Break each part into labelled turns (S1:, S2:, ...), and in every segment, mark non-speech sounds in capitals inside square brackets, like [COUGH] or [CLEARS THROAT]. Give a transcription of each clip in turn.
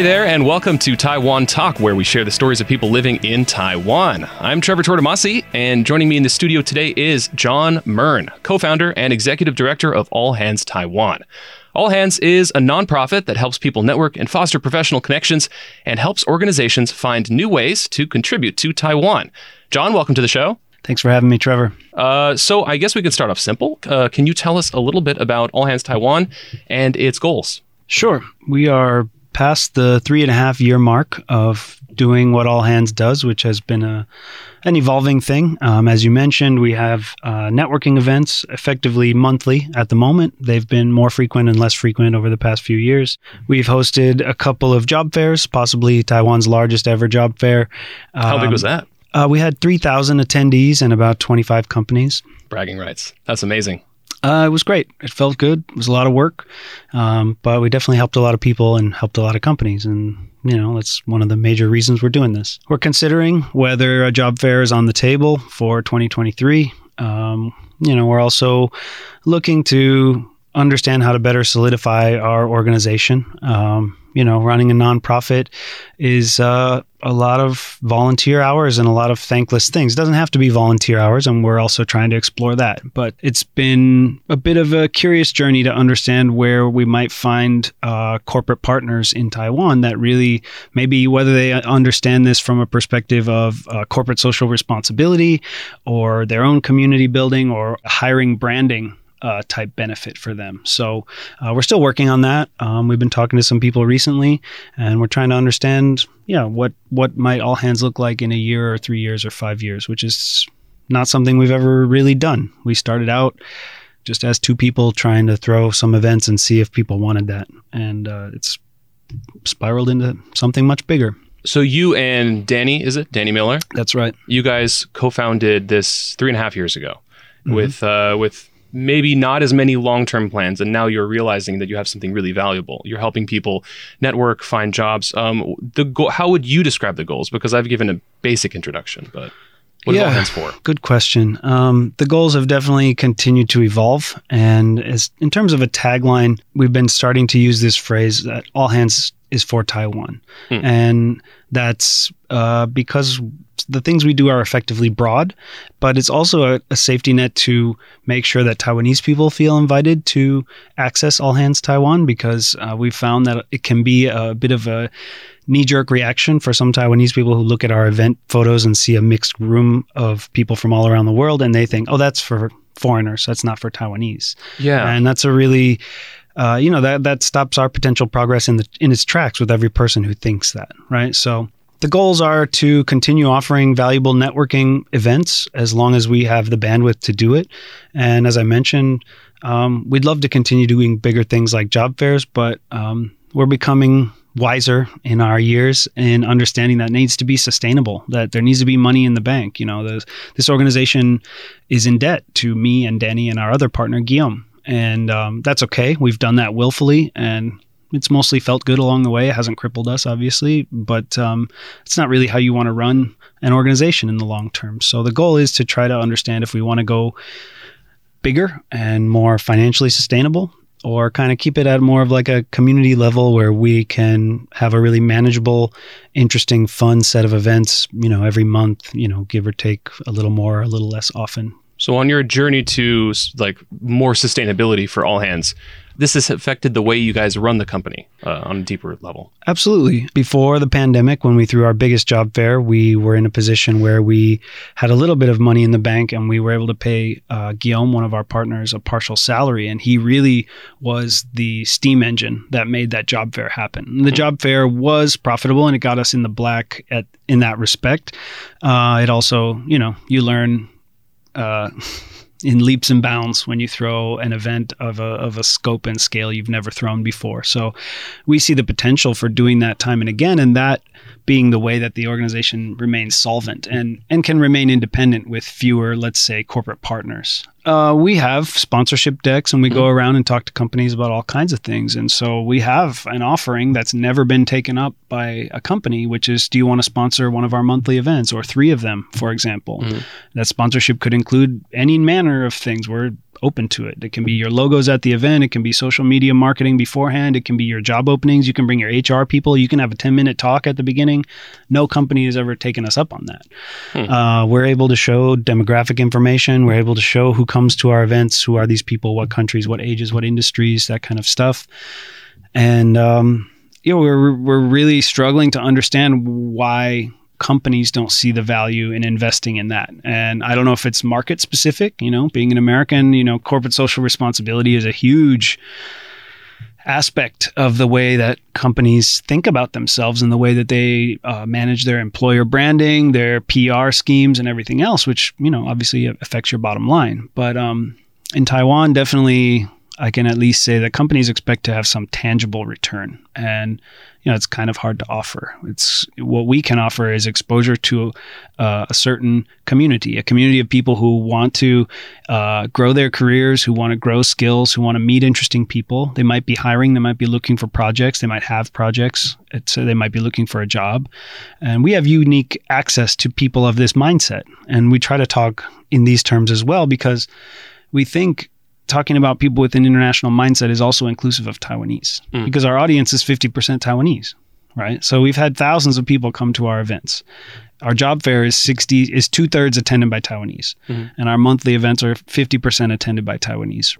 S1: Hey there, and welcome to Taiwan Talk, where we share the stories of people living in Taiwan. I'm Trevor Tortomasi, and joining me in the studio today is John Murn, co founder and executive director of All Hands Taiwan. All Hands is a nonprofit that helps people network and foster professional connections and helps organizations find new ways to contribute to Taiwan. John, welcome to the show.
S2: Thanks for having me, Trevor.
S1: Uh, so, I guess we can start off simple. Uh, can you tell us a little bit about All Hands Taiwan and its goals?
S2: Sure. We are past the three and a half year mark of doing what All Hands does, which has been a an evolving thing. Um, as you mentioned, we have uh, networking events effectively monthly at the moment. They've been more frequent and less frequent over the past few years. We've hosted a couple of job fairs, possibly Taiwan's largest ever job fair.
S1: Um, How big was that?
S2: Uh, we had 3,000 attendees and about 25 companies.
S1: Bragging rights. That's amazing.
S2: Uh, it was great. It felt good. It was a lot of work, um, but we definitely helped a lot of people and helped a lot of companies. And you know, that's one of the major reasons we're doing this. We're considering whether a job fair is on the table for 2023. Um, you know, we're also looking to understand how to better solidify our organization. Um, you know, running a nonprofit is uh, a lot of volunteer hours and a lot of thankless things. It doesn't have to be volunteer hours, and we're also trying to explore that. But it's been a bit of a curious journey to understand where we might find uh, corporate partners in Taiwan that really maybe whether they understand this from a perspective of uh, corporate social responsibility or their own community building or hiring branding uh, type benefit for them. So uh, we're still working on that. Um, we've been talking to some people recently, and we're trying to understand, yeah, what what might all hands look like in a year or three years or five years, which is not something we've ever really done. We started out just as two people trying to throw some events and see if people wanted that, and uh, it's spiraled into something much bigger.
S1: So you and Danny, is it Danny Miller?
S2: That's right.
S1: You guys co-founded this three and a half years ago mm-hmm. with uh, with maybe not as many long-term plans and now you're realizing that you have something really valuable you're helping people network find jobs um, the go- how would you describe the goals because i've given a basic introduction but what yeah, hands for?
S2: Good question. Um, the goals have definitely continued to evolve, and as in terms of a tagline, we've been starting to use this phrase that all hands is for Taiwan, hmm. and that's uh, because the things we do are effectively broad, but it's also a, a, safety net to make sure that Taiwanese people feel invited to access All Hands Taiwan because uh, we've found that it can be a bit of a knee jerk reaction for some Taiwanese people who look at our event photos and see a mixed room of people from all around the world and they think, oh, that's for foreigners, that's not for Taiwanese.
S1: Yeah.
S2: And that's a really uh, you know that that stops our potential progress in the in its tracks with every person who thinks that, right? So the goals are to continue offering valuable networking events as long as we have the bandwidth to do it. And as I mentioned, um, we'd love to continue doing bigger things like job fairs, but um, we're becoming wiser in our years in understanding that needs to be sustainable that there needs to be money in the bank. You know the, this organization is in debt to me and danny and our other partner guillaume. And um, that's okay. We've done that willfully and it's mostly felt good along the way. It hasn't crippled us, obviously, but um, it's not really how you want to run an organization in the long term. So the goal is to try to understand if we want to go bigger and more financially sustainable or kind of keep it at more of like a community level where we can have a really manageable interesting fun set of events you know every month you know give or take a little more a little less often
S1: so on your journey to like more sustainability for all hands this has affected the way you guys run the company uh, on a deeper level.
S2: Absolutely. Before the pandemic, when we threw our biggest job fair, we were in a position where we had a little bit of money in the bank and we were able to pay uh, Guillaume, one of our partners, a partial salary. And he really was the steam engine that made that job fair happen. And the mm-hmm. job fair was profitable and it got us in the black at in that respect. Uh, it also, you know, you learn. [LAUGHS] In leaps and bounds when you throw an event of a, of a scope and scale you've never thrown before. So we see the potential for doing that time and again, and that being the way that the organization remains solvent and, and can remain independent with fewer, let's say, corporate partners. Uh, we have sponsorship decks and we go mm-hmm. around and talk to companies about all kinds of things. And so we have an offering that's never been taken up by a company, which is do you want to sponsor one of our monthly events or three of them, for example? Mm-hmm. That sponsorship could include any manner of things. We're open to it. It can be your logos at the event. It can be social media marketing beforehand. It can be your job openings. You can bring your HR people. You can have a 10 minute talk at the beginning. No company has ever taken us up on that. Hmm. Uh, we're able to show demographic information. We're able to show who comes to our events, who are these people, what countries, what ages, what industries, that kind of stuff. And, um, you know, we're, we're really struggling to understand why companies don't see the value in investing in that. And I don't know if it's market specific, you know, being an American, you know, corporate social responsibility is a huge aspect of the way that companies think about themselves and the way that they uh, manage their employer branding, their PR schemes, and everything else, which, you know, obviously affects your bottom line. But um, in Taiwan, definitely I can at least say that companies expect to have some tangible return. And you know, it's kind of hard to offer. It's what we can offer is exposure to uh, a certain community, a community of people who want to uh, grow their careers, who want to grow skills, who want to meet interesting people. They might be hiring, they might be looking for projects, they might have projects, so they might be looking for a job. And we have unique access to people of this mindset. And we try to talk in these terms as well because we think talking about people with an international mindset is also inclusive of Taiwanese mm. because our audience is 50% Taiwanese, right? So we've had thousands of people come to our events. Our job fair is 60 is two thirds attended by Taiwanese, mm-hmm. and our monthly events are 50% attended by Taiwanese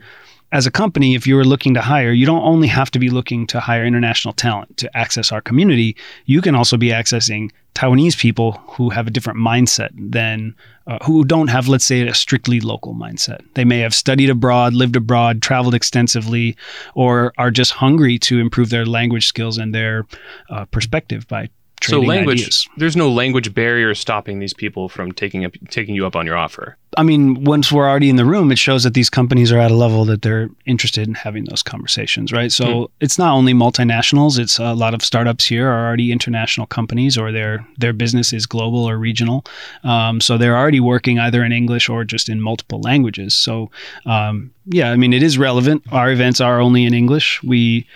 S2: as a company, if you are looking to hire, you don't only have to be looking to hire international talent to access our community. You can also be accessing Taiwanese people who have a different mindset than uh, who don't have, let's say, a strictly local mindset. They may have studied abroad, lived abroad, traveled extensively, or are just hungry to improve their language skills and their uh, perspective by training. so
S1: language
S2: ideas.
S1: there's no language barrier stopping these people from taking up taking you up on your offer
S2: i mean once we're already in the room it shows that these companies are at a level that they're interested in having those conversations right? So hmm. it's not only multinationals it's a lot of startups here are already international companies or their their business is global or regional. Um, so they're already working either in english or just in multiple languages. So um, yeah i mean it is relevant. Our events are only in english. We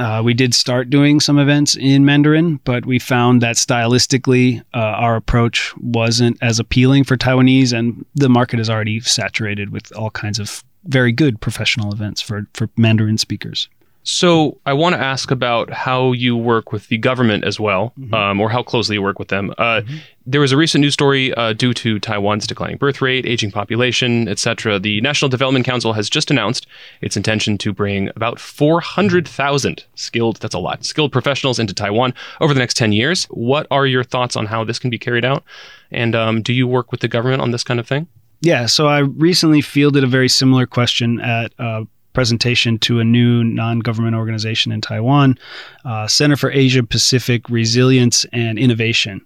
S2: uh, we did start doing some events in Mandarin, but we found that stylistically, uh, our approach wasn't as appealing for Taiwanese, and the market is already saturated with all kinds of very good professional events for, for Mandarin speakers.
S1: So I want to ask about how you work with the government as well, mm-hmm. um, or how closely you work with them. Uh, mm-hmm. There was a recent news story uh, due to Taiwan's declining birth rate, aging population, etc. The National Development Council has just announced its intention to bring about 400,000 skilled—that's a lot—skilled professionals into Taiwan over the next 10 years. What are your thoughts on how this can be carried out? And um, do you work with the government on this kind of thing?
S2: Yeah, so I recently fielded a very similar question at uh, presentation to a new non-government organization in Taiwan, uh, Center for Asia Pacific Resilience and Innovation.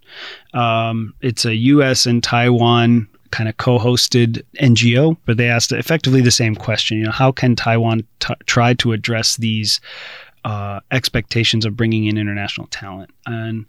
S2: Um, it's a U.S. and Taiwan kind of co-hosted NGO, but they asked effectively the same question. You know, how can Taiwan t- try to address these uh, expectations of bringing in international talent? And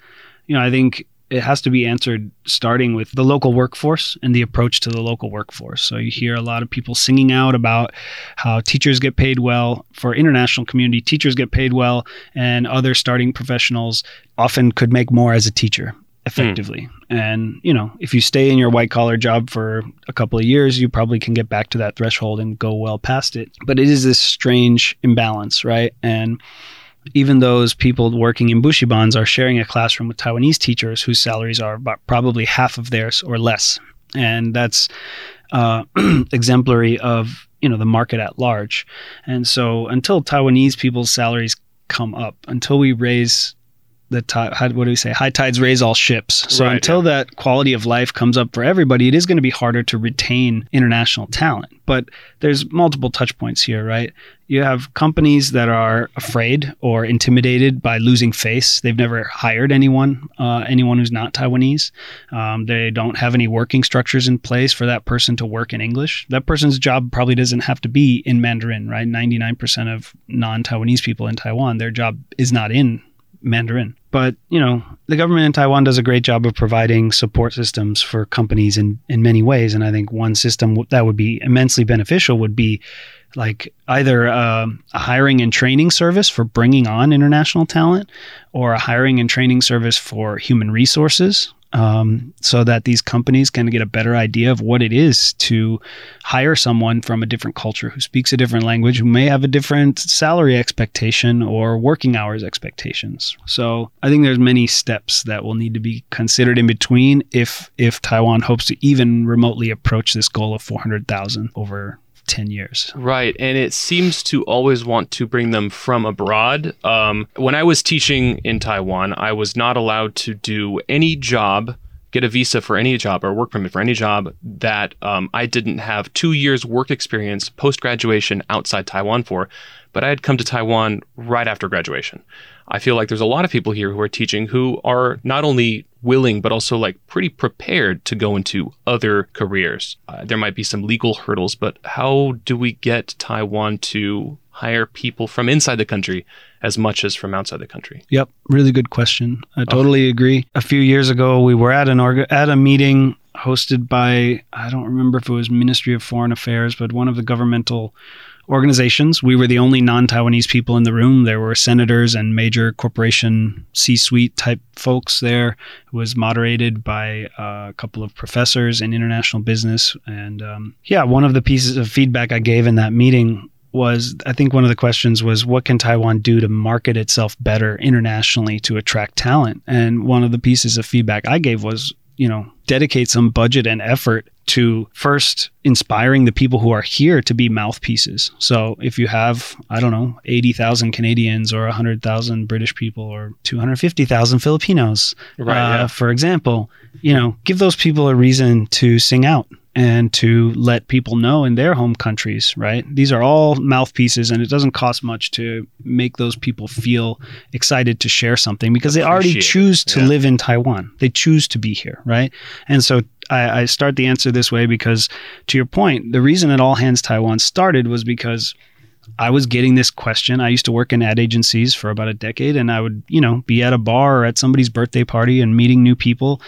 S2: you know, I think it has to be answered starting with the local workforce and the approach to the local workforce. So you hear a lot of people singing out about how teachers get paid well. For international community, teachers get paid well, and other starting professionals often could make more as a teacher effectively. Mm. And, you know, if you stay in your white collar job for a couple of years, you probably can get back to that threshold and go well past it. But it is this strange imbalance, right? And even those people working in bushibans are sharing a classroom with Taiwanese teachers whose salaries are probably half of theirs or less, and that's uh, [CLEARS THROAT] exemplary of you know the market at large. And so until Taiwanese people's salaries come up, until we raise the tide, what do we say? High tides raise all ships. So right, until yeah. that quality of life comes up for everybody, it is going to be harder to retain international talent. But there's multiple touch points here, right? You have companies that are afraid or intimidated by losing face. They've never hired anyone, uh, anyone who's not Taiwanese. Um, they don't have any working structures in place for that person to work in English. That person's job probably doesn't have to be in Mandarin, right? 99% of non Taiwanese people in Taiwan, their job is not in Mandarin. But, you know, the government in Taiwan does a great job of providing support systems for companies in, in many ways. And I think one system that would be immensely beneficial would be like either uh, a hiring and training service for bringing on international talent or a hiring and training service for human resources um, so that these companies can get a better idea of what it is to hire someone from a different culture who speaks a different language, who may have a different salary expectation or working hours expectations. So I think there's many steps that will need to be considered in between if if Taiwan hopes to even remotely approach this goal of 400,000 over 10 years.
S1: Right. And it seems to always want to bring them from abroad. Um, when I was teaching in Taiwan, I was not allowed to do any job, get a visa for any job or work permit for any job that um, I didn't have two years work experience post graduation outside Taiwan for. But I had come to Taiwan right after graduation. I feel like there's a lot of people here who are teaching who are not only willing but also like pretty prepared to go into other careers. Uh, there might be some legal hurdles, but how do we get Taiwan to hire people from inside the country as much as from outside the country?
S2: Yep, really good question. I totally agree. A few years ago, we were at an org- at a meeting hosted by I don't remember if it was Ministry of Foreign Affairs, but one of the governmental organizations. We were the only non Taiwanese people in the room. There were senators and major corporation C suite type folks there. It was moderated by uh, a couple of professors in international business. And um, yeah, one of the pieces of feedback I gave in that meeting was I think one of the questions was what can Taiwan do to market itself better internationally to attract talent? And one of the pieces of feedback I gave was, you know, dedicate some budget and effort to first inspiring the people who are here to be mouthpieces. So if you have, I don't know, 80,000 Canadians or 100,000 British people or 250,000 Filipinos,
S1: Right,
S2: uh,
S1: yeah.
S2: for example, you know, give those people a reason to sing out and to let people know in their home countries, right? These are all mouthpieces and it doesn't cost much to make those people feel excited to share something because they already choose to
S1: yeah.
S2: live in Taiwan. They choose to be here, right? And so I, I start the answer this way because, to your point, the reason that All Hands Taiwan started was because I was getting this question. I used to work in ad agencies for about a decade, and I would, you know, be at a bar or at somebody's birthday party and meeting new people.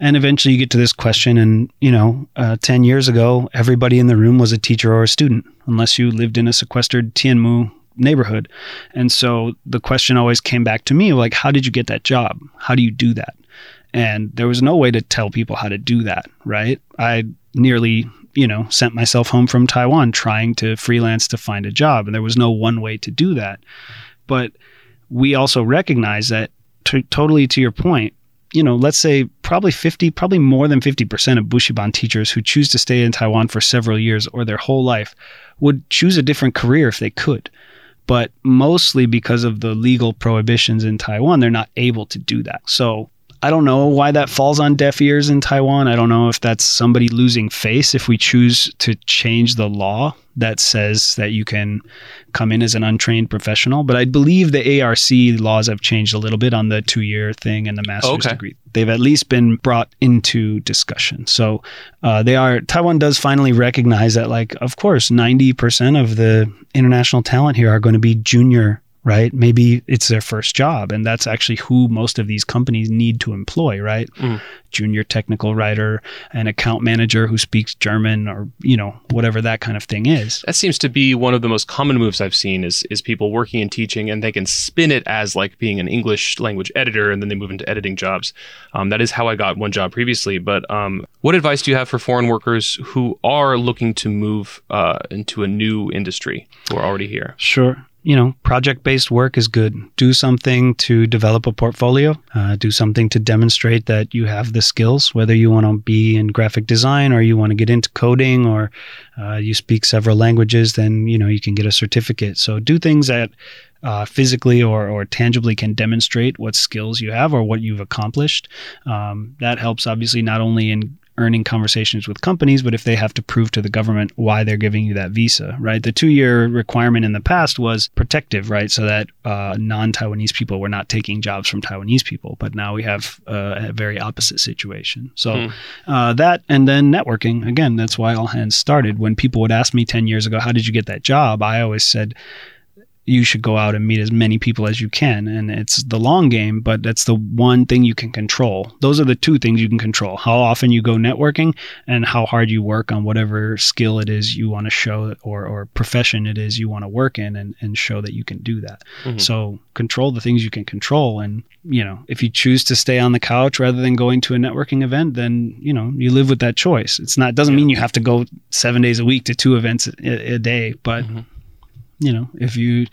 S2: And eventually you get to this question, and, you know, uh, 10 years ago, everybody in the room was a teacher or a student, unless you lived in a sequestered Tianmu neighborhood. And so the question always came back to me like, how did you get that job? How do you do that? And there was no way to tell people how to do that, right? I nearly, you know, sent myself home from Taiwan trying to freelance to find a job. And there was no one way to do that. But we also recognize that, to, totally to your point, you know, let's say probably 50, probably more than 50% of Bushiban teachers who choose to stay in Taiwan for several years or their whole life would choose a different career if they could. But mostly because of the legal prohibitions in Taiwan, they're not able to do that. So I don't know why that falls on deaf ears in Taiwan. I don't know if that's somebody losing face if we choose to change the law that says that you can come in as an untrained professional. But I believe the ARC laws have changed a little bit on the two year thing and the master's
S1: Okay.
S2: degree. They've at least been brought into discussion. So uh, they are, Taiwan does finally recognize that, like, of course, 90% of the international talent here are going to be junior right? Maybe it's their first job, and that's actually who most of these companies need to employ, right?
S1: Mm.
S2: Junior technical writer, an account manager who speaks German, or you know whatever that kind of thing is.
S1: That seems to be one of the most common moves I've seen is is people working in teaching and they can spin it as like being an English language editor and then they move into editing jobs. Um, that is how I got one job previously. But um, what advice do you have for foreign workers who are looking to move uh, into a new industry who are already here?
S2: Sure. You know, project based work is good. Do something to develop a portfolio, uh, do something to demonstrate that you have the skills, whether you want to be in graphic design or you want to get into coding or uh, you speak several languages, then, you know, you can get a certificate. So do things that uh, physically or, or tangibly can demonstrate what skills you have or what you've accomplished. Um, that helps, obviously, not only in earning conversations with companies, but if they have to prove to the government why they're giving you that visa, right? The two year requirement in the past was protective, right? So that uh, non Taiwanese people were not taking jobs from Taiwanese people. But now we have uh, a very opposite situation. So uh, that and then networking, again, that's why All Hands started. When people would ask me 10 years ago, how did you get that job? I always said, you should go out and meet as many people as you can. And it's the long game, but that's the one thing you can control. Those are the two things you can control how often you go networking and how hard you work on whatever skill it is you want to show or, or profession it is you want to work in and, and show that you can do that.
S1: Mhm.
S2: So control the things you can control. And, you know, if you choose to stay on the couch rather than going to a networking event, then, you know, you live with that choice. It's not, doesn't mean you have to go seven days a week to two events a, a day, but,
S1: Mhm.
S2: You know, if you,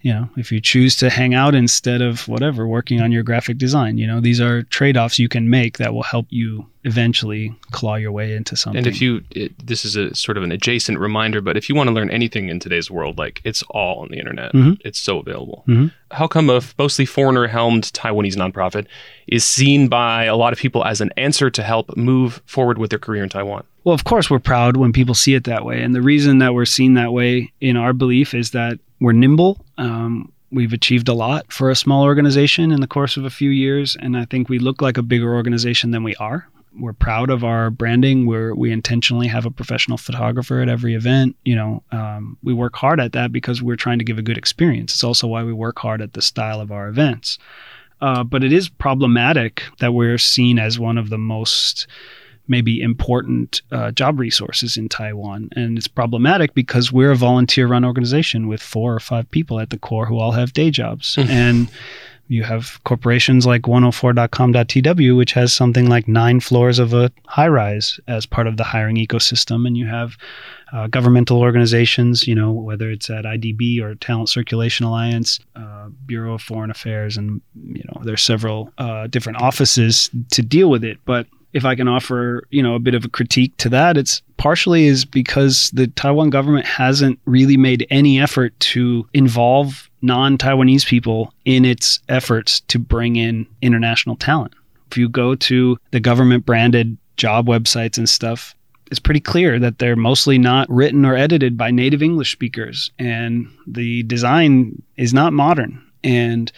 S2: you know, if you choose to hang out instead of whatever, working on your graphic design, you know, these are trade offs you can make that will help you eventually claw your way into something.
S1: And if you, it, this is a sort of an adjacent reminder, but if you want to learn anything in today's world, like it's all on the internet.
S2: Mhm.
S1: It's so available.
S2: Mhm.
S1: How come a mostly foreigner helmed Taiwanese nonprofit is seen by a lot of people as an answer to help move forward with their career in Taiwan?
S2: Well, of course, we're proud when people see it that way. And the reason that we're seen that way in our belief is that we're nimble. Um, we've achieved a lot for a small organization in the course of a few years. And I think we look like a bigger organization than we are. We're proud of our branding. We're, we intentionally have a professional photographer at every event. You know, um, we work hard at that because we're trying to give a good experience. It's also why we work hard at the style of our events. Uh, but it is problematic that we're seen as one of the most maybe important uh, job resources in Taiwan. And it's problematic because we're a volunteer run organization with four or five people at the core who all have day jobs. and you have corporations like 104.com.tw, which has something like nine floors of a high rise as part of the hiring ecosystem. And you have uh, governmental organizations, you know, whether it's at IDB or Talent Circulation Alliance, uh, Bureau of Foreign Affairs, and, you know, there's several uh, different offices to deal with it. But if I can offer, you know, a bit of a critique to that, it's partially is because the Taiwan government hasn't really made any effort to involve non-Taiwanese people in its efforts to bring in international talent. If you go to the government branded job websites and stuff, it's pretty clear that they're mostly not written or edited by native English speakers and the design is not modern. And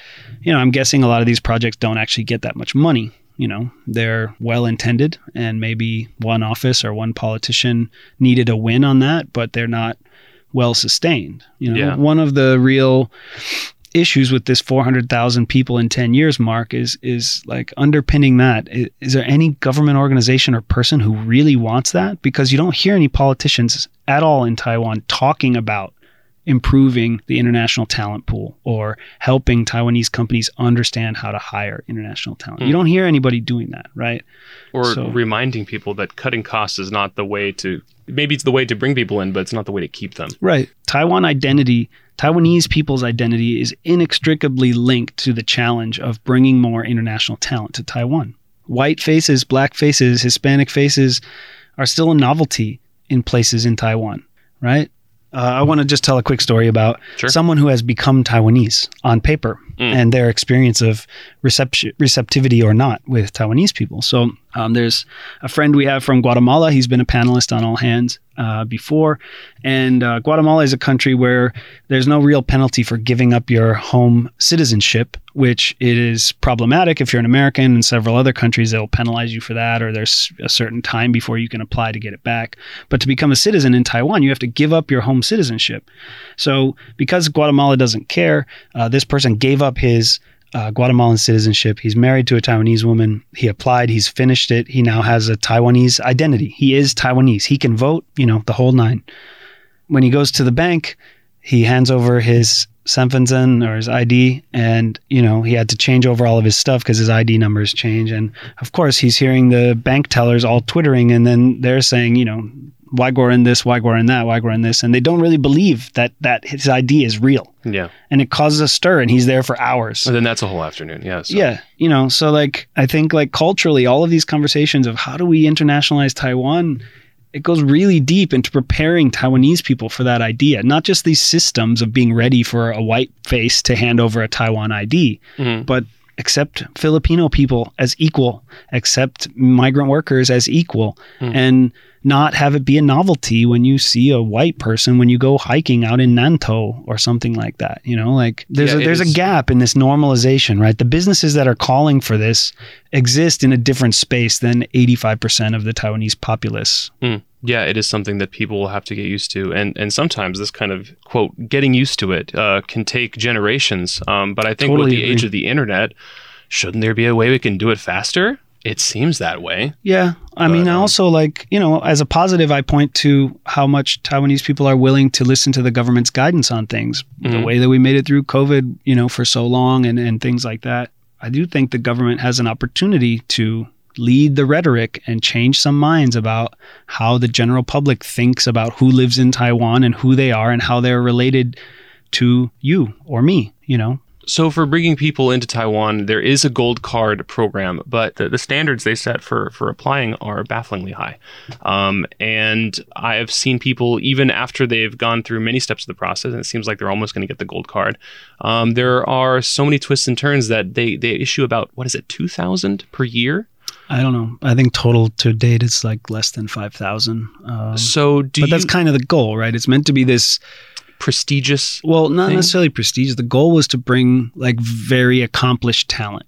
S2: you know, I'm guessing a lot of these projects don't actually get that much money you know they're well intended and maybe one office or one politician needed a win on that but they're not well sustained you know
S1: Yeah.
S2: one of the real issues with this 400,000 people in 10 years mark is is like underpinning that is, is there any government organization or person who really wants that because you don't hear any politicians at all in Taiwan talking about improving the international talent pool or helping Taiwanese companies understand how to hire international talent.
S1: Hmm.
S2: You don't hear anybody doing that, right?
S1: Or
S2: So-
S1: reminding people that cutting costs is not the way to, maybe it's the way to bring people in, but it's not the way to keep them.
S2: Right. Taiwan identity, Taiwanese people's identity is inextricably linked to the challenge of bringing more international talent to Taiwan. White faces, black faces, Hispanic faces are still a novelty in places in Taiwan, right? Uh, I want to just tell a quick story about
S1: Sure.
S2: someone who has become Taiwanese on paper
S1: Mm.
S2: and their experience of receptivity or not with Taiwanese people. So um, there's a friend we have from Guatemala. He's been a panelist on All Hands uh, before. And uh, Guatemala is a country where there's no real penalty for giving up your home citizenship, which it is problematic if you're an American. In several other countries, they'll penalize you for that, or there's a certain time before you can apply to get it back. But to become a citizen in Taiwan, you have to give up your home citizenship. So because Guatemala doesn't care, uh, this person gave up his uh, Guatemalan citizenship. He's married to a Taiwanese woman. He applied. He's finished it. He now has a Taiwanese identity. He is Taiwanese. He can vote. You know the whole nine. When he goes to the bank, he hands over his Senfenzen or his ID, and you know he had to change over all of his stuff because his ID numbers change. And of course, he's hearing the bank tellers all twittering, and then they're saying, you know, why go in this, why go in that, why go in this, and they don't really believe that that his idea is real,
S1: Yeah.
S2: and it causes a stir, and he's there for hours.
S1: And then that's a whole afternoon. Yeah. So.
S2: Yeah, you know, so like I think like culturally, all of these conversations of how do we internationalize Taiwan, it goes really deep into preparing Taiwanese people for that idea, not just these systems of being ready for a white face to hand over a Taiwan ID,
S1: Mhm.
S2: but accept Filipino people as equal, accept migrant workers as equal,
S1: Mm.
S2: and not have it be a novelty when you see a white person when you go hiking out in Nantou or something like that. You know, like there's
S1: Yeah,
S2: a, there's
S1: is-
S2: a gap in this normalization, right? The businesses that are calling for this exist in a different space than 85% of the Taiwanese populace
S1: Mm. Yeah, it is something that people will have to get used to, and and sometimes this kind of quote getting used to it uh, can take generations. Um, but I think
S2: Totally
S1: with the age of the internet, shouldn't there be a way we can do it faster? It seems that way.
S2: Yeah. I mean,
S1: But, um,
S2: also, like, you know, as a positive, I point to how much Taiwanese people are willing to listen to the government's guidance on things. The
S1: Mhm.
S2: way that we made it through COVID, you know, for so long and, and things like that. I do think the government has an opportunity to lead the rhetoric and change some minds about how the general public thinks about who lives in Taiwan and who they are and how they're related to you or me, you know.
S1: So for bringing people into Taiwan, there is a gold card program, but the, the standards they set for for applying are bafflingly high. Um, and I have seen people even after they've gone through many steps of the process, and it seems like they're almost going to get the gold card. Um, there are so many twists and turns that they they issue about what is it, two thousand per year.
S2: I don't know. I think total to date it's like less than 5,000. Um,
S1: so
S2: but
S1: you
S2: that's kind of the goal, right? It's meant to be this
S1: prestigious?
S2: Well, not
S1: thing?
S2: necessarily prestige. The goal was to bring like very accomplished talent,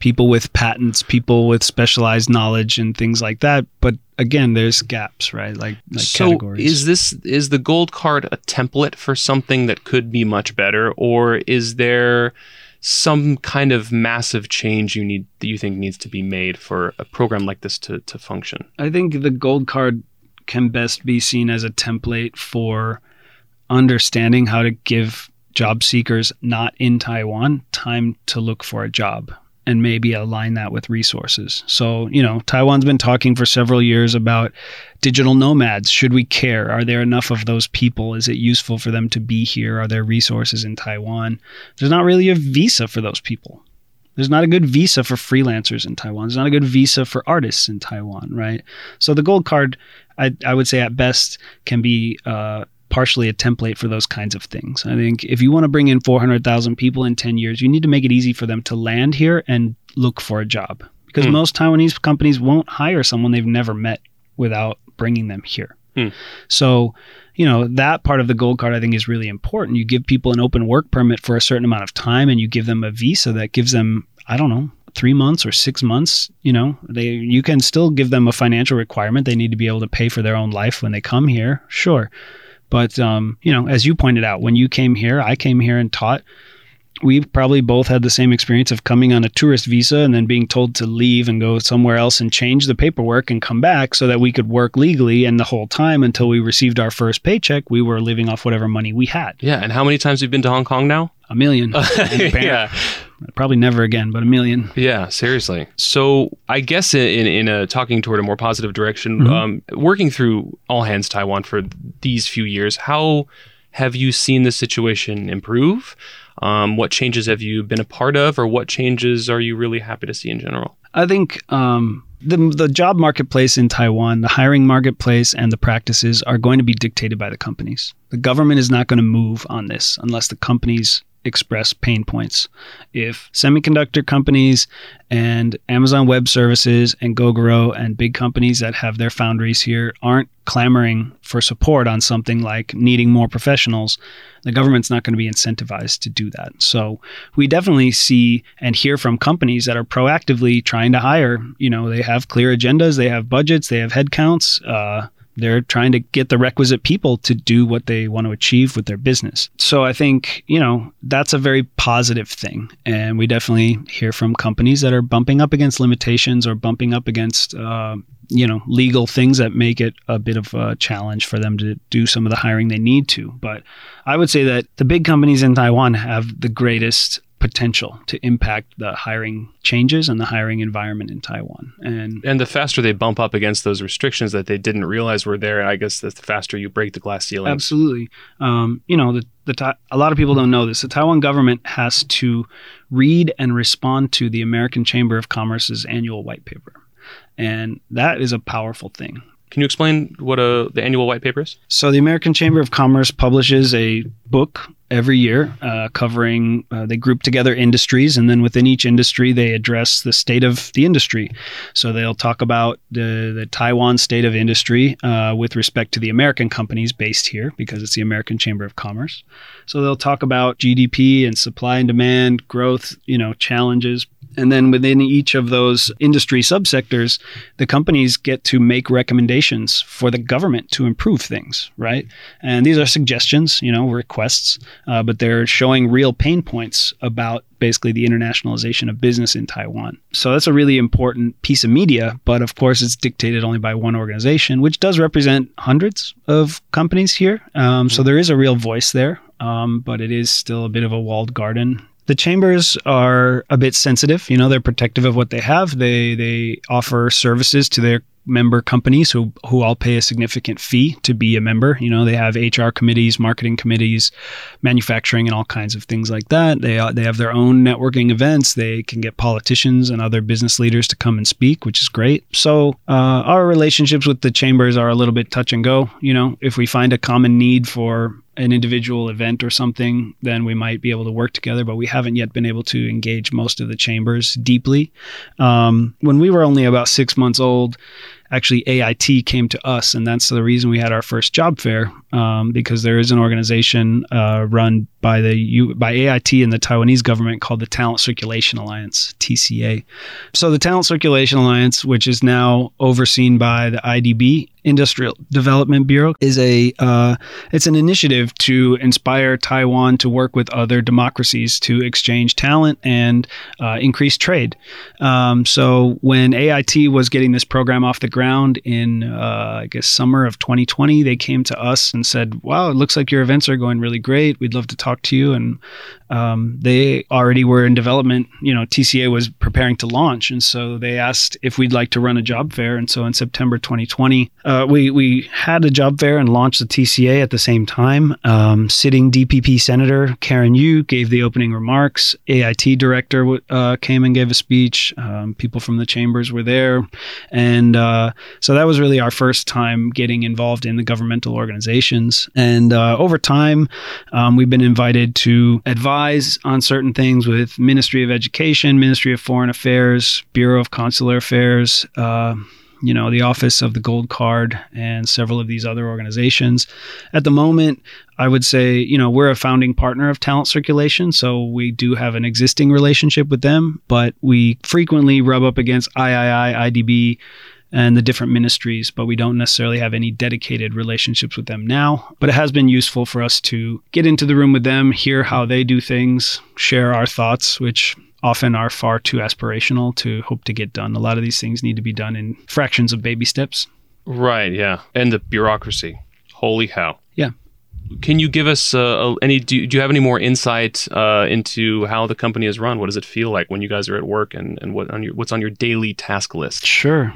S2: people with patents, people with specialized knowledge, and things like that. But again, there's gaps, right? Like, like
S1: so
S2: categories.
S1: is this is the gold card a template for something that could be much better, or is there some kind of massive change you need that you think needs to be made for a program like this to, to function?
S2: I think the gold card can best be seen as a template for understanding how to give job seekers not in Taiwan time to look for a job and maybe align that with resources. So, you know, Taiwan's been talking for several years about digital nomads. Should we care? Are there enough of those people? Is it useful for them to be here? Are there resources in Taiwan? There's not really a visa for those people. There's not a good visa for freelancers in Taiwan. There's not a good visa for artists in Taiwan, right? So the gold card, I, I would say at best, can be uh, partially a template for those kinds of things. I think if you want to bring in 400,000 people in 10 years, you need to make it easy for them to land here and look for a job. Because
S1: Hmm.
S2: most Taiwanese companies won't hire someone they've never met without bringing them here.
S1: Hmm.
S2: So, you know, that part of the gold card I think is really important. You give people an open work permit for a certain amount of time and you give them a visa that gives them, I don't know, three months or six months, you know, they you can still give them a financial requirement. They need to be able to pay for their own life when they come here, sure. But um, you know, as you pointed out, when you came here, I came here and taught. We probably both had the same experience of coming on a tourist visa and then being told to leave and go somewhere else and change the paperwork and come back so that we could work legally. And the whole time until we received our first paycheck, we were living off whatever money we had.
S1: Yeah, and how many times have you been to Hong Kong now?
S2: A million. [LAUGHS]
S1: Yeah,
S2: Probably never again, but a million.
S1: yeah, seriously. So I guess in in, a talking toward a more positive direction,
S2: Mhm.
S1: um, working through All Hands Taiwan for these few years, how have you seen the situation improve? Um, what changes have you been a part of, or what changes are you really happy to see in general?
S2: I think um, the the job marketplace in Taiwan, the hiring marketplace, and the practices are going to be dictated by the companies. The government is not going to move on this unless the companies express pain points. If semiconductor companies and Amazon Web Services and Gogoro and big companies that have their foundries here aren't clamoring for support on something like needing more professionals, the government's not going to be incentivized to do that. So we definitely see and hear from companies that are proactively trying to hire. You know, they have clear agendas, they have budgets, they have headcounts. Uh, they're trying to get the requisite people to do what they want to achieve with their business. So I think, you know, that's a very positive thing. And we definitely hear from companies that are bumping up against limitations or bumping up against, uh, you know, legal things that make it a bit of a challenge for them to do some of the hiring they need to. But I would say that the big companies in Taiwan have the greatest potential to impact the hiring changes and the hiring environment in Taiwan. And
S1: And the faster they bump up against those restrictions that they didn't realize were there, I guess the faster you break the glass ceiling.
S2: Absolutely. Um, you know, the, the a lot of people don't know this. The Taiwan government has to read and respond to the American Chamber of Commerce's annual white paper. And that is a powerful thing.
S1: Can you explain what a the annual white paper is?
S2: So, the American Chamber of Commerce publishes a book every year uh, covering, uh, they group together industries, and then within each industry, they address the state of the industry. So, they'll talk about the, the Taiwan state of industry uh, with respect to the American companies based here, because it's the American Chamber of Commerce. So, they'll talk about GDP and supply and demand, growth, you know, challenges, And then within each of those industry subsectors, the companies get to make recommendations for the government to improve things, right? And these are suggestions, you know, requests, uh, but they're showing real pain points about basically the internationalization of business in Taiwan. So that's a really important piece of media, but of course it's dictated only by one organization, which does represent hundreds of companies here. Um, so there is a real voice there, um, but it is still a bit of a walled garden the chambers are a bit sensitive. You know, they're protective of what they have. They they offer services to their member companies who who all pay a significant fee to be a member. You know, they have HR committees, marketing committees, manufacturing, and all kinds of things like that. They uh, they have their own networking events. They can get politicians and other business leaders to come and speak, which is great. So uh, our relationships with the chambers are a little bit touch and go. You know, if we find a common need for an individual event or something, then we might be able to work together. But we haven't yet been able to engage most of the chambers deeply. Um, when we were only about six months old, actually AIT came to us, and that's the reason we had our first job fair um, because there is an organization uh, run by the U, by AIT and the Taiwanese government called the Talent Circulation Alliance (TCA). So the Talent Circulation Alliance, which is now overseen by the IDB Industrial Development Bureau, is a uh, it's an initiative to inspire Taiwan to work with other democracies to exchange talent and uh, increase trade. Um, so when AIT was getting this program off the ground in uh, I guess summer of 2020, they came to us and said, "Wow, it looks like your events are going really great. We'd love to talk to you." And um, they already were in development. You know, TCA was preparing to launch, and so they asked if we'd like to run a job fair. And so in September 2020, uh, we we had a job fair and launched the TCA at the same time. Um, sitting DPP Senator Karen Yu gave the opening remarks. AIT director uh, came and gave a speech. Um, people from the chambers were there, and uh, so that was really our first time getting involved in the governmental organizations. And uh, over time, um, we've been invited to advise advise on certain things with Ministry of Education, Ministry of Foreign Affairs, Bureau of Consular Affairs, uh, you know, the Office of the Gold Card, and several of these other organizations. At the moment, I would say, you know, we're a founding partner of Talent Circulation, so we do have an existing relationship with them, but we frequently rub up against III, IDB, and the different ministries, but we don't necessarily have any dedicated relationships with them now. But it has been useful for us to get into the room with them, hear how they do things, share our thoughts, which often are far too aspirational to hope to get done. A lot of these things need to be done in fractions of baby steps.
S1: Right, yeah. And the bureaucracy. Holy hell.
S2: Yeah.
S1: Can you give us uh, any? Do, do you have any more insight uh, into how the company is run? What does it feel like when you guys are at work, and, and what on your what's on your daily task list?
S2: Sure.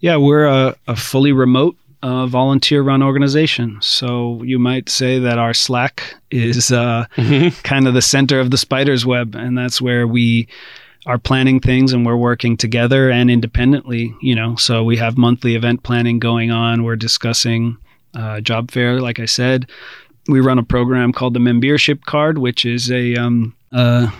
S2: Yeah, we're a, a fully remote uh, volunteer run organization. So you might say that our Slack is uh, mm-hmm. [LAUGHS] kind of the center of the spider's web. And that's where we are planning things and we're working together and independently, you know. So we have monthly event planning going on. We're discussing uh, job fair, like I said. We run a program called the membership card, which is a um, uh,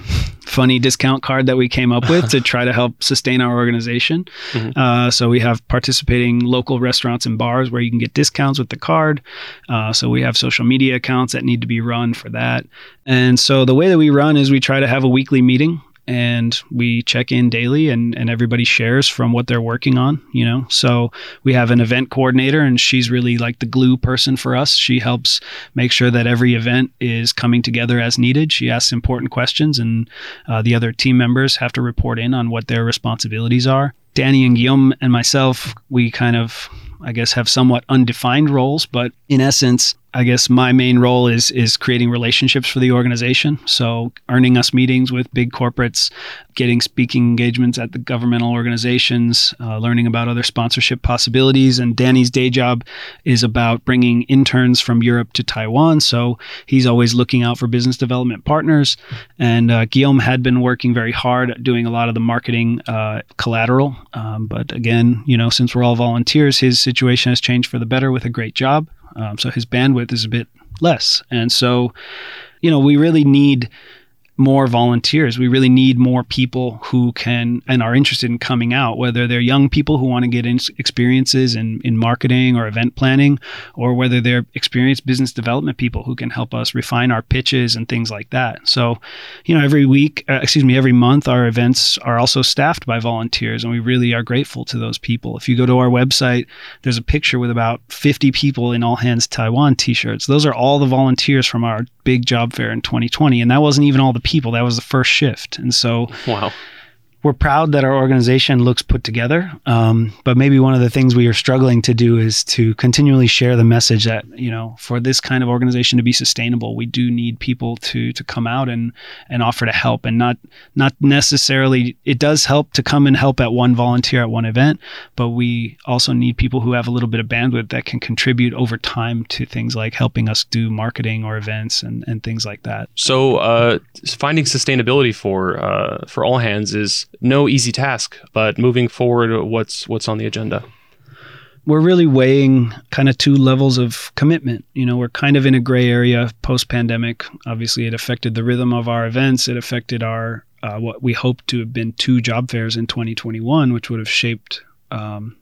S2: funny discount card that we came up with to [LAUGHS] try to help sustain our organization. Mm-hmm. Uh, so we have participating local restaurants and bars where you can get discounts with the card. Uh, so we have social media accounts that need to be run for that. And so the way that we run is we try to have a weekly meeting and we check in daily and, and everybody shares from what they're working on you know? So we have an event coordinator and she's really like the glue person for us. She helps make sure that every event is coming together as needed. She asks important questions and uh, the other team members have to report in on what their responsibilities are. Danny and guillaume and myself we kind of I guess have somewhat undefined roles, but in essence, I guess my main role is is creating relationships for the organization. So earning us meetings with big corporates, getting speaking engagements at the governmental organizations, uh, learning about other sponsorship possibilities. And Danny's day job is about bringing interns from Europe to Taiwan. So he's always looking out for business development partners. And uh, Guillaume had been working very hard at doing a lot of the marketing uh, collateral. Um, but again, you know, since we're all volunteers, his situation has changed for the better with a great job. Um, so his bandwidth is a bit less. And so, you know, we really need more volunteers. We really need more people who can and are interested in coming out, whether they're young people who want to get in experiences in, in marketing or event planning, or whether they're experienced business development people who can help us refine our pitches and things like that. So, you know, every week, uh, excuse me, every month, our events are also staffed by volunteers, and we really are grateful to those people. If you go to our website, there's a picture with about 50 people in All Hands Taiwan t shirts. Those are all the volunteers from our big job fair in 2020. And that wasn't even all the people, that was the first shift. And so,
S1: wow
S2: we're proud that our organization looks put together. Um, but maybe one of the things we are struggling to do is to continually share the message that you know, for this kind of organization to be sustainable, we do need people to to come out and and offer to help, and not not necessarily. It does help to come and help at one volunteer at one event, but we also need people who have a little bit of bandwidth that can contribute over time to things like helping us do marketing or events and and things like that.
S1: So, uh, finding sustainability for uh, for all hands is no easy task, but moving forward, what's what's on the agenda?
S2: We're really weighing kind of two levels of commitment. You know, we're kind of in a gray area post pandemic. Obviously, it affected the rhythm of our events. It affected our uh, what we hoped to have been two job fairs in 2021, which would have shaped um,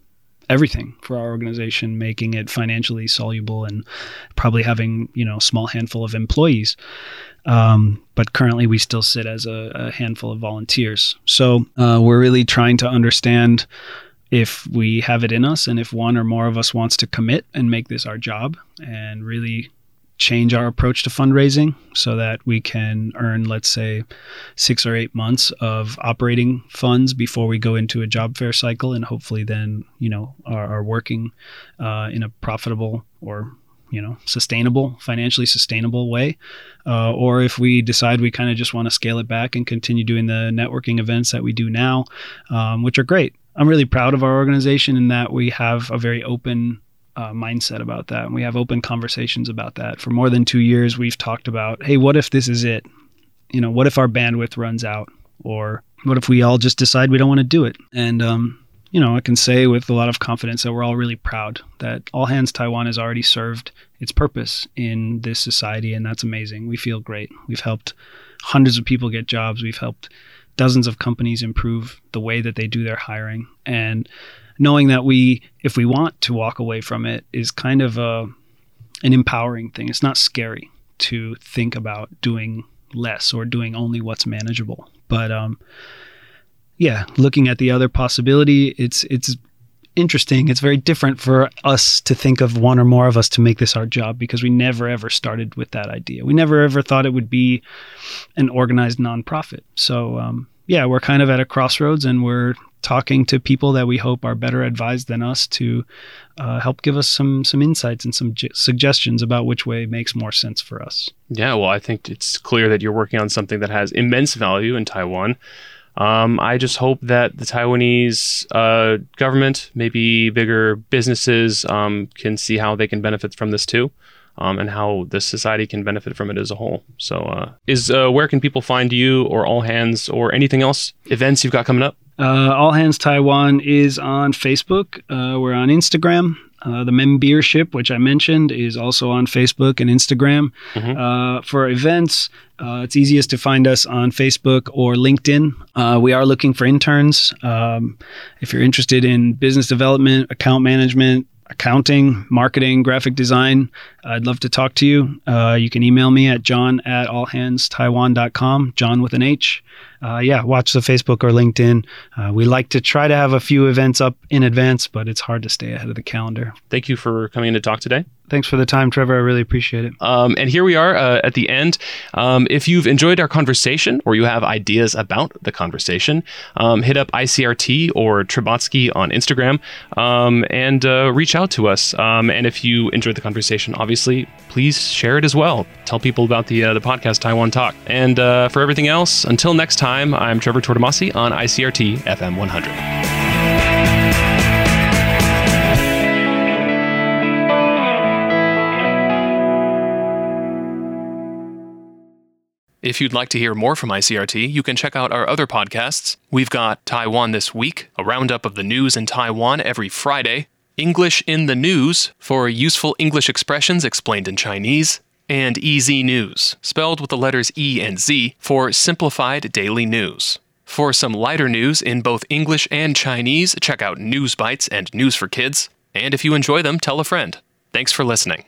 S2: everything for our organization, making it financially soluble and probably having you know a small handful of employees. Um, but currently, we still sit as a, a handful of volunteers. So uh, we're really trying to understand if we have it in us and if one or more of us wants to commit and make this our job and really change our approach to fundraising so that we can earn, let's say, six or eight months of operating funds before we go into a job fair cycle, and hopefully then you know are, are working uh, in a profitable or you know sustainable financially sustainable way. Uh, or if we decide we kind of just want to scale it back and continue doing the networking events that we do now um, which are great. I'm really proud of our organization in that we have a very open uh, mindset about that and we have open conversations about that for more than two years we've talked about hey what if this is it you know what if our bandwidth runs out or what if we all just decide we don't want to do it and um, you know, I can say with a lot of confidence that we're all really proud that All Hands Taiwan has already served its purpose in this society, and that's amazing. We feel great. We've helped hundreds of people get jobs. We've helped dozens of companies improve the way that they do their hiring, and knowing that we, if we want to walk away from it, is kind of a an empowering thing. It's not scary to think about doing less or doing only what's manageable, but um, yeah, looking at the other possibility, it's it's interesting. It's very different for us to think of one or more of us to make this our job because we never ever started with that idea. We never ever thought it would be an organized nonprofit. So um, yeah, we're kind of at a crossroads, and we're talking to people that we hope are better advised than us to uh, help give us some some insights and some suggestions about which way makes more sense for us.
S1: Yeah, well, I think it's clear that you're working on something that has immense value in Taiwan. Um, I just hope that the Taiwanese uh, government, maybe bigger businesses, um, can see how they can benefit from this too. Um, and how the society can benefit from it as a whole. So, uh, is uh, where can people find you, or All Hands, or anything else events you've got coming up?
S2: Uh, All Hands Taiwan is on Facebook. Uh, we're on Instagram. Uh, the membership, which I mentioned, is also on Facebook and Instagram. Mm-hmm. Uh, for events, uh, it's easiest to find us on Facebook or LinkedIn. Uh, we are looking for interns. Um, if you're interested in business development, account management, accounting, marketing, graphic design, I'd love to talk to you. Uh, you can email me at john at allhandstaiwan.com, John with an H. Uh, yeah, watch the Facebook or LinkedIn. Uh, we like to try to have a few events up in advance, but it's hard to stay ahead of the calendar.
S1: Thank you for coming in to talk today
S2: thanks for the time, Trevor. I really appreciate it.
S1: Um, and here we are uh, at the end. Um, if you've enjoyed our conversation or you have ideas about the conversation, um, hit up ICRT or Trebatsky on Instagram um, and uh, reach out to us. Um, and if you enjoyed the conversation, obviously, please share it as well. Tell people about the uh, the podcast Taiwan Talk. And uh, for everything else, until next time, I'm Trevor Tortomasi on ICRT FM 100. If you'd like to hear more from ICRT, you can check out our other podcasts. We've got Taiwan This Week, a roundup of the news in Taiwan every Friday, English in the News for useful English expressions explained in Chinese, and EZ News, spelled with the letters E and Z, for Simplified Daily News. For some lighter news in both English and Chinese, check out News Bites and News for Kids. And if you enjoy them, tell a friend. Thanks for listening.